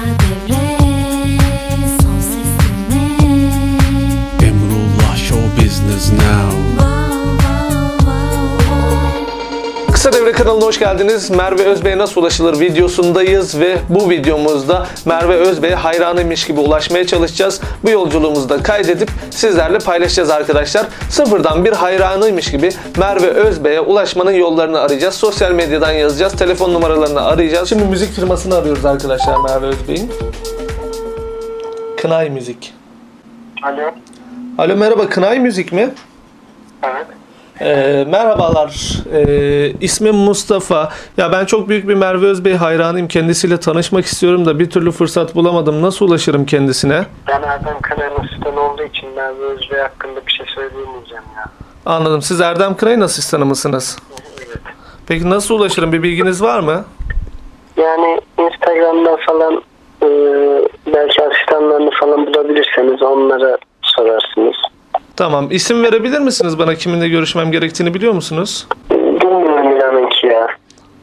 I've kanalına hoş geldiniz. Merve Özbey'e nasıl ulaşılır videosundayız ve bu videomuzda Merve Özbey'e hayranıymış gibi ulaşmaya çalışacağız. Bu yolculuğumuzu da kaydedip sizlerle paylaşacağız arkadaşlar. Sıfırdan bir hayranıymış gibi Merve Özbey'e ulaşmanın yollarını arayacağız. Sosyal medyadan yazacağız. Telefon numaralarını arayacağız. Şimdi müzik firmasını arıyoruz arkadaşlar Merve Özbey'in. Kınay Müzik. Alo. Alo merhaba Kınay Müzik mi? Evet. Ee, merhabalar. Ee, ismim Mustafa. Ya ben çok büyük bir Merve Özbey hayranıyım. Kendisiyle tanışmak istiyorum da bir türlü fırsat bulamadım. Nasıl ulaşırım kendisine? Ben Erdem asistanı olduğu için Merve Özbey hakkında bir şey söyleyemeyeceğim ya. Anladım. Siz Erdem Kıray'ın asistanı mısınız? Evet. Peki nasıl ulaşırım? Bir bilginiz var mı? Yani Instagram'dan falan e, belki asistanlarını falan bulabilirseniz onlara sorarsınız. Tamam. İsim verebilir misiniz bana? Kiminle görüşmem gerektiğini biliyor musunuz? Bilmiyorum inanın ki ya.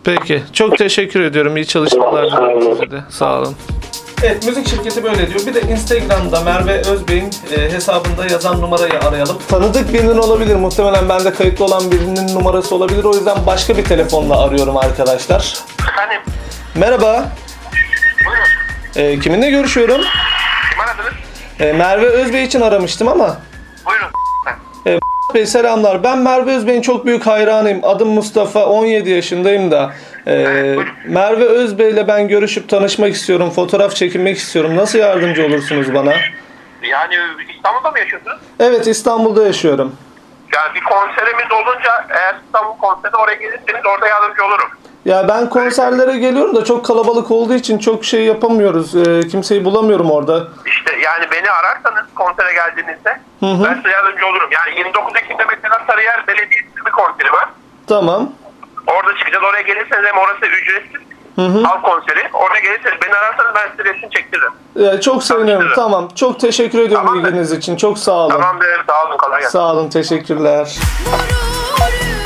Peki. Çok teşekkür ediyorum. İyi çalışmalar diliyorum size de. Sağ olun. Evet müzik şirketi böyle diyor. Bir de Instagram'da Merve Özbey'in e, hesabında yazan numarayı arayalım. Tanıdık birinin olabilir. Muhtemelen bende kayıtlı olan birinin numarası olabilir. O yüzden başka bir telefonla arıyorum arkadaşlar. Efendim? Merhaba. Buyurun. E, kiminle görüşüyorum? Kim aradınız? E, Merve Özbey için aramıştım ama. Buyurun. Bey selamlar. Ben Merve Özbey'in çok büyük hayranıyım. Adım Mustafa. 17 yaşındayım da. Ee, Merve Özbey'le ben görüşüp tanışmak istiyorum. Fotoğraf çekinmek istiyorum. Nasıl yardımcı olursunuz bana? Yani İstanbul'da mı yaşıyorsunuz? Evet İstanbul'da yaşıyorum. Yani bir konserimiz olunca eğer İstanbul konseri oraya gelirseniz orada yardımcı olurum. Ya ben konserlere geliyorum da çok kalabalık olduğu için çok şey yapamıyoruz. Ee, kimseyi bulamıyorum orada. İşte yani beni ararsanız konsere geldiğinizde ben size yardımcı olurum. Yani 29 Ekim'de mesela Sarıyer Belediyesi'nin bir konseri var. Tamam. Orada çıkacağız. Oraya gelirseniz hem orası ücretsiz. Halk konseri. Oraya gelirseniz beni ararsanız ben size resim çektiririm. Ee, çok sevinirim. Tamam. Çok teşekkür ediyorum Tamamdır. ilginiz için. Çok sağ olun. Tamamdır. Sağ olun. Kolay gelsin. Sağ olun. Teşekkürler.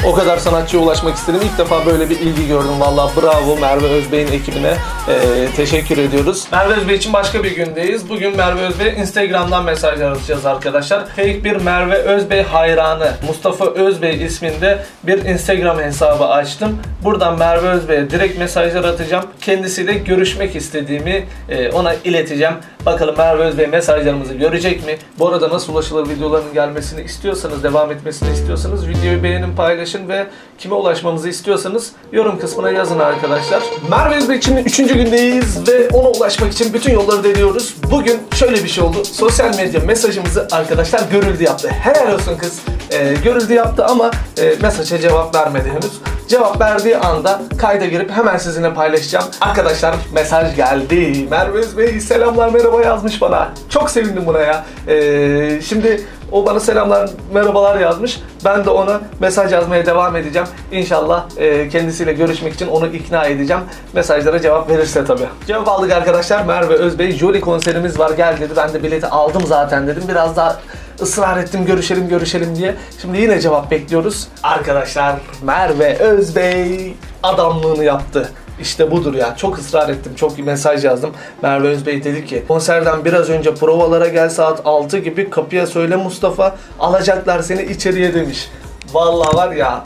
O kadar sanatçıya ulaşmak istedim. İlk defa böyle bir ilgi gördüm. Valla bravo Merve Özbey'in ekibine ee, teşekkür ediyoruz. Merve Özbey için başka bir gündeyiz. Bugün Merve Özbey Instagram'dan mesaj atacağız arkadaşlar. Fake bir Merve Özbey hayranı Mustafa Özbey isminde bir Instagram hesabı açtım. Buradan Merve Özbey'e direkt mesajlar atacağım. Kendisiyle görüşmek istediğimi e, ona ileteceğim. Bakalım Merve Özbey mesajlarımızı görecek mi? Bu arada nasıl ulaşılır videoların gelmesini istiyorsanız, devam etmesini istiyorsanız videoyu beğenin, paylaşın ve kime ulaşmamızı istiyorsanız yorum kısmına yazın arkadaşlar. Merve Özbey için 3. gündeyiz ve ona ulaşmak için bütün yolları deniyoruz. Bugün şöyle bir şey oldu. Sosyal medya mesajımızı arkadaşlar görüldü yaptı. Helal olsun kız. Ee, görüldü yaptı ama e, mesaja cevap vermedi henüz. Cevap verdiği anda kayda girip hemen sizinle paylaşacağım. Arkadaşlar mesaj geldi. Merve Özbey selamlar merhaba yazmış bana. Çok sevindim buna ya. Ee, şimdi o bana selamlar merhabalar yazmış. Ben de ona mesaj yazmaya devam edeceğim. İnşallah e, kendisiyle görüşmek için onu ikna edeceğim. Mesajlara cevap verirse tabii. Cevap aldık arkadaşlar. Merve Özbey Jolly konserimiz var gel dedi. Ben de bileti aldım zaten dedim. Biraz daha ısrar ettim görüşelim görüşelim diye. Şimdi yine cevap bekliyoruz. Arkadaşlar Merve Özbey adamlığını yaptı. İşte budur ya. Çok ısrar ettim. Çok mesaj yazdım. Merve Özbey dedi ki konserden biraz önce provalara gel saat 6 gibi kapıya söyle Mustafa alacaklar seni içeriye demiş. Vallahi var ya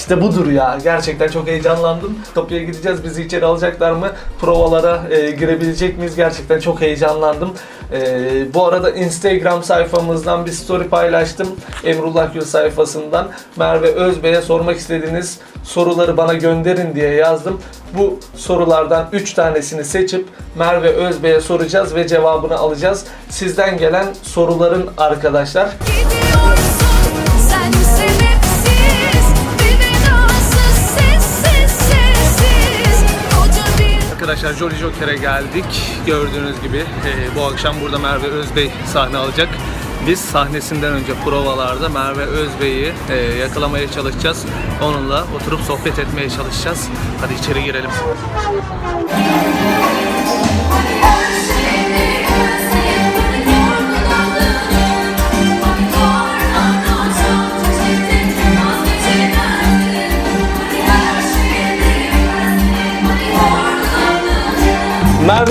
işte budur ya. Gerçekten çok heyecanlandım. Kapıya gideceğiz. Bizi içeri alacaklar mı? Provalara e, girebilecek miyiz? Gerçekten çok heyecanlandım. E, bu arada Instagram sayfamızdan bir story paylaştım. Emrullah Gül sayfasından. Merve Özbey'e sormak istediğiniz soruları bana gönderin diye yazdım. Bu sorulardan 3 tanesini seçip Merve Özbey'e soracağız ve cevabını alacağız. Sizden gelen soruların arkadaşlar. Gidiyorsun Arkadaşlar Jolly Joker'e geldik. Gördüğünüz gibi e, bu akşam burada Merve Özbey sahne alacak. Biz sahnesinden önce provalarda Merve Özbey'i e, yakalamaya çalışacağız. Onunla oturup sohbet etmeye çalışacağız. Hadi içeri girelim.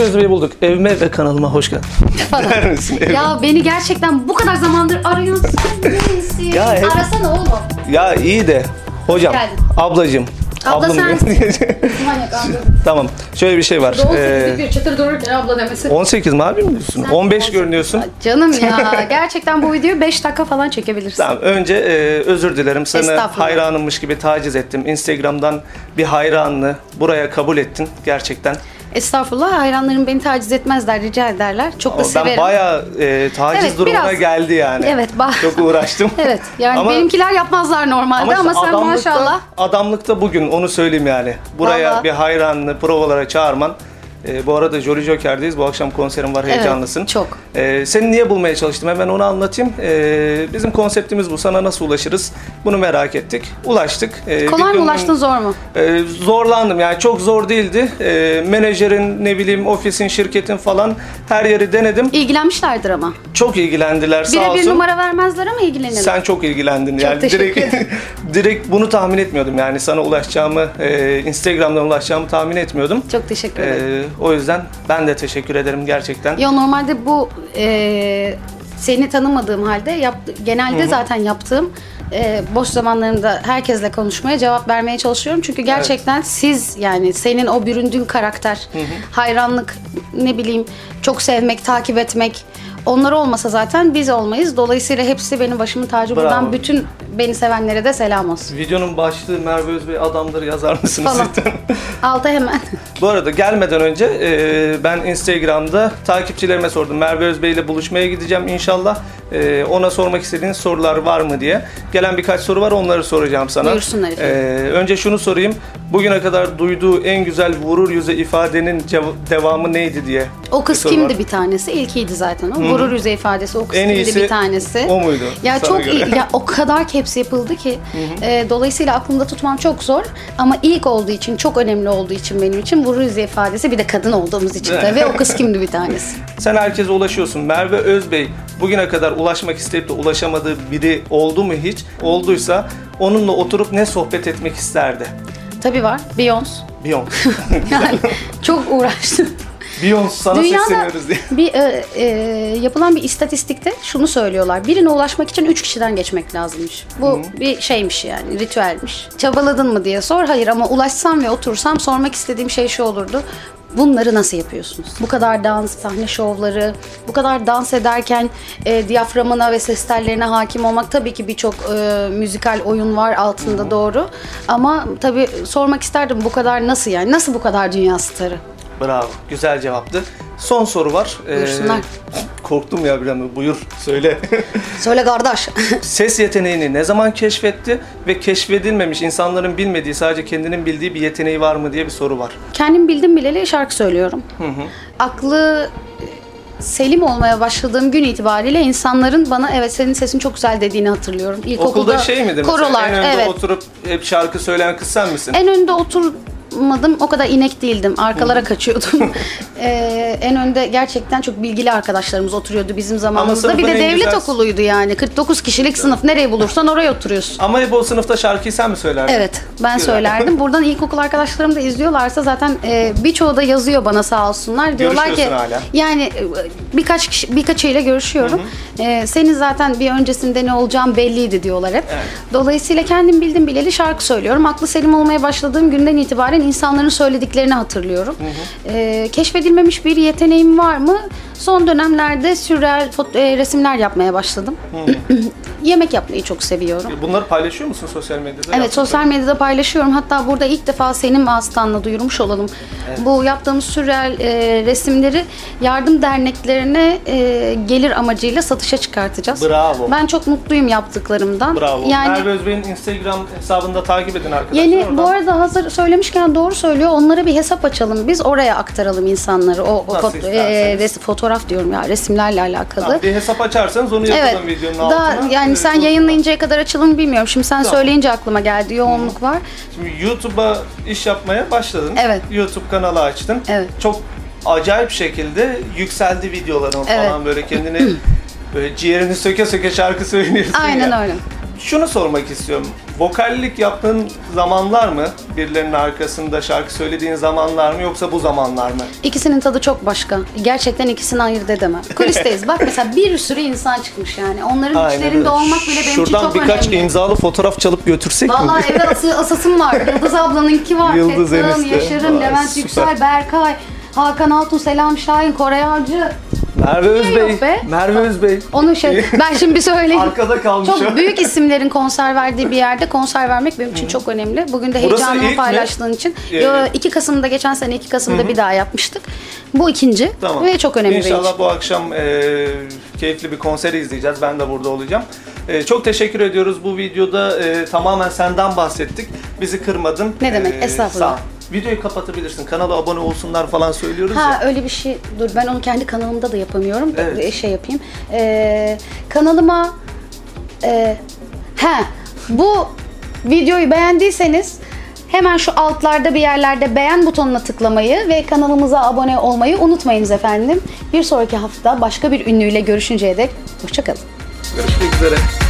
Özbey'i bulduk. Evime ve kanalıma hoş geldin. falan. Der misin? Evet. ya beni gerçekten bu kadar zamandır arıyorsun. Neyse. Ya hep- Arasana oğlum. Ya iyi de hocam, Geldin. ablacım. Abla Manyak anladım. tamam. Şöyle bir şey var. Doğum Ee, bir çıtır dururken abla demesi. 18 mi abi mi diyorsun? 15 görünüyorsun. Canım ya gerçekten bu videoyu 5 dakika falan çekebilirsin. Tamam önce e, özür dilerim. Seni Estağfurullah. hayranımmış gibi taciz ettim. Instagram'dan bir hayranını buraya kabul ettin gerçekten. Estağfurullah hayranlarım beni taciz etmezler rica ederler. Çok da Ama severim. ben bayağı e, taciz Evet, durumuna biraz. geldi yani. Evet, Çok uğraştım. Evet yani Ama- benimkiler yapmazlar normalde ama, işte sen adamlıkta- maşallah. Adamlıkta bugün onu söyleyeyim yani. Buraya Vallahi. bir hayranını provalara çağırman. E, bu arada Jolly Joker'deyiz. Bu akşam konserim var. Heyecanlısın. çok. E, seni niye bulmaya çalıştım? Hemen onu anlatayım. E, bizim konseptimiz bu. Sana nasıl ulaşırız? Bunu merak ettik. Ulaştık. E, Kolay mı videonun- ulaştın zor mu? Ee, zorlandım yani çok zor değildi. Ee, menajerin ne bileyim ofisin şirketin falan her yeri denedim. İlgilenmişlerdir ama. Çok ilgilendiler sağ Bire bir olsun. numara vermezler ama ilgilenirler. Sen çok ilgilendin yani teşekkür direkt direkt bunu tahmin etmiyordum yani sana ulaşacağımı e, Instagram'dan ulaşacağımı tahmin etmiyordum. Çok teşekkür ederim. Ee, o yüzden ben de teşekkür ederim gerçekten. Ya normalde bu e, seni tanımadığım halde yap, genelde zaten yaptığım e, boş zamanlarımda herkesle konuşmaya cevap vermeye çalışıyorum. Çünkü gerçekten siz yani senin o büründüğün karakter, hayranlık ne bileyim çok sevmek, takip etmek onlar olmasa zaten biz olmayız. Dolayısıyla hepsi benim başımın tacı. Bravo. Buradan bütün beni sevenlere de selam olsun. Videonun başlığı Merve Özbey adamdır yazar mısınız Falan. Alta hemen. Bu arada gelmeden önce e, ben Instagram'da takipçilerime sordum. Merve Özbey ile buluşmaya gideceğim inşallah. E, ona sormak istediğiniz sorular var mı diye. Gelen birkaç soru var onları soracağım sana. Buyursunlar efendim. E, önce şunu sorayım. Bugüne kadar duyduğu en güzel vurur yüze ifadenin cev- devamı neydi diye. O kız soru kimdi var. bir tanesi? İlkiydi zaten o. Gurur yüzey ifadesi o kız En kimdi iyisi bir tanesi. o muydu Ya sana çok göre? iyi. Ya o kadar hepsi yapıldı ki. e, dolayısıyla aklımda tutmam çok zor. Ama ilk olduğu için, çok önemli olduğu için benim için gurur yüzey ifadesi bir de kadın olduğumuz için Evet. tabii o kız kimdi bir tanesi. Sen herkese ulaşıyorsun. Merve Özbey bugüne kadar ulaşmak isteyip de ulaşamadığı biri oldu mu hiç? Olduysa onunla oturup ne sohbet etmek isterdi? Tabii var. Beyoncé. Beyoncé. Yani çok uğraştım. Beyoncé sana Dünyada sesleniyoruz diye. bir e, e, yapılan bir istatistikte şunu söylüyorlar. Birine ulaşmak için üç kişiden geçmek lazımmış. Bu bir şeymiş yani ritüelmiş. Çabaladın mı diye sor. Hayır ama ulaşsam ve otursam sormak istediğim şey şu olurdu. Bunları nasıl yapıyorsunuz? Bu kadar dans, sahne şovları, bu kadar dans ederken e, diyaframına ve ses tellerine hakim olmak tabii ki birçok e, müzikal oyun var altında doğru. Ama tabii sormak isterdim bu kadar nasıl yani? Nasıl bu kadar dünya starı? Bravo. Güzel cevaptı. Son soru var. Ee, Buyursunlar. korktum ya bir an. Buyur. Söyle. Söyle kardeş. Ses yeteneğini ne zaman keşfetti ve keşfedilmemiş insanların bilmediği sadece kendinin bildiği bir yeteneği var mı diye bir soru var. Kendim bildim bileli şarkı söylüyorum. Aklı e, selim olmaya başladığım gün itibariyle insanların bana evet senin sesin çok güzel dediğini hatırlıyorum. İlkokulda Okulda şey midir mesela? korolar En önde evet. oturup hep şarkı söyleyen kız sen misin? En önde oturmadım. O kadar inek değildim. Arkalara kaçıyordum. Ee, en önde gerçekten çok bilgili arkadaşlarımız oturuyordu bizim zamanımızda. Bir sınıfın de en devlet güzel- okuluydu yani. 49 kişilik sınıf. Nereye bulursan oraya oturuyorsun. Ama hep o sınıfta şarkıyı sen mi söylerdin? Evet ben Güzel. söylerdim. Buradan ilkokul arkadaşlarım da izliyorlarsa zaten e, birçoğu da yazıyor bana sağ olsunlar. Diyorlar ki Görüşüyorsun hala. yani e, birkaç kişi, birkaçıyla görüşüyorum. E, senin zaten bir öncesinde ne olacağım belliydi diyorlar hep. Evet. Dolayısıyla kendim bildim bileli şarkı söylüyorum. Aklı selim olmaya başladığım günden itibaren insanların söylediklerini hatırlıyorum. E, keşfedilmemiş bir yeteneğim var mı? Son dönemlerde sürreal e, resimler yapmaya başladım. Yemek yapmayı çok seviyorum. Bunları paylaşıyor musun sosyal medyada? Evet Yaptığın sosyal medyada paylaşıyorum. Hatta burada ilk defa senin vasıtanla duyurmuş olalım. Bu yaptığımız sürreal e, resimleri yardım derneklerine e, gelir amacıyla satışa çıkartacağız. Bravo. Ben çok mutluyum yaptıklarımdan. Bravo. Yani Merve Özbey'in Instagram hesabında takip edin arkadaşlar. Yeni Oradan- bu arada hazır söylemişken doğru söylüyor. Onlara bir hesap açalım. Biz oraya aktaralım insanları. O, o Nasıl fot- isterseniz. res- fotoğraf diyorum ya resimlerle alakalı. Tamam, bir hesap açarsanız onu Evet. yazalım videonun Daha altına. yani Ee, sen dostlar. yayınlayıncaya kadar açılım bilmiyorum. Şimdi sen Tamam. söyleyince aklıma geldi. Yoğunluk var. Şimdi YouTube'a iş yapmaya başladın. Evet. YouTube kanalı açtın. Evet. Çok acayip şekilde yükseldi videoların Evet. falan böyle kendini böyle ciğerini söke söke şarkı söylüyorsun Aynen ya. öyle. Şunu sormak istiyorum. Vokallik yaptığın zamanlar mı? Birilerinin arkasında şarkı söylediğin zamanlar mı yoksa bu zamanlar mı? İkisinin tadı çok başka. Gerçekten ikisini ayırt edemem. Kulisteyiz. Bak mesela bir sürü insan çıkmış yani. Onların Aynen içlerinde öyle. olmak bile benim için Şuradan çok birkaç önemli. imzalı fotoğraf çalıp götürsek mi? Vallahi evde ası, asasım var. Yıldız ablanınki var. Yıldız Fettah'ın, enişte. Yaşar'ın, Vay, Levent süper. Yüksel, Berkay, Hakan Altun, Selam Şahin, Kore Avcı. Merve Özbey. be? Merve Özbey. Onu şey, ben şimdi bir söyleyeyim. Arkada kalmış. Çok büyük isimlerin konser verdiği bir yerde konser vermek benim için çok önemli. Bugün de Burası ilk heyecanımı mi? paylaştığın için. Ee, Yo, 2 Kasım'da geçen sene 2 Kasım'da bir daha yapmıştık. Bu ikinci Tamam. ve çok önemli İnşallah için. bu akşam e, keyifli bir konseri izleyeceğiz. Ben de burada olacağım. E, çok teşekkür ediyoruz. Bu videoda e, tamamen senden bahsettik. Bizi kırmadın. Ne demek, E, estağfurullah. sağ. Videoyu kapatabilirsin. Kanala abone olsunlar falan söylüyoruz Ha ya. öyle bir şey dur ben onu kendi kanalımda da yapamıyorum. Evet. Şey yapayım. Ee, kanalıma e, he bu videoyu beğendiyseniz hemen şu altlarda bir yerlerde beğen butonuna tıklamayı ve kanalımıza abone olmayı unutmayınız efendim. Bir sonraki hafta başka bir ünlüyle görüşünceye dek hoşçakalın. Görüşmek üzere.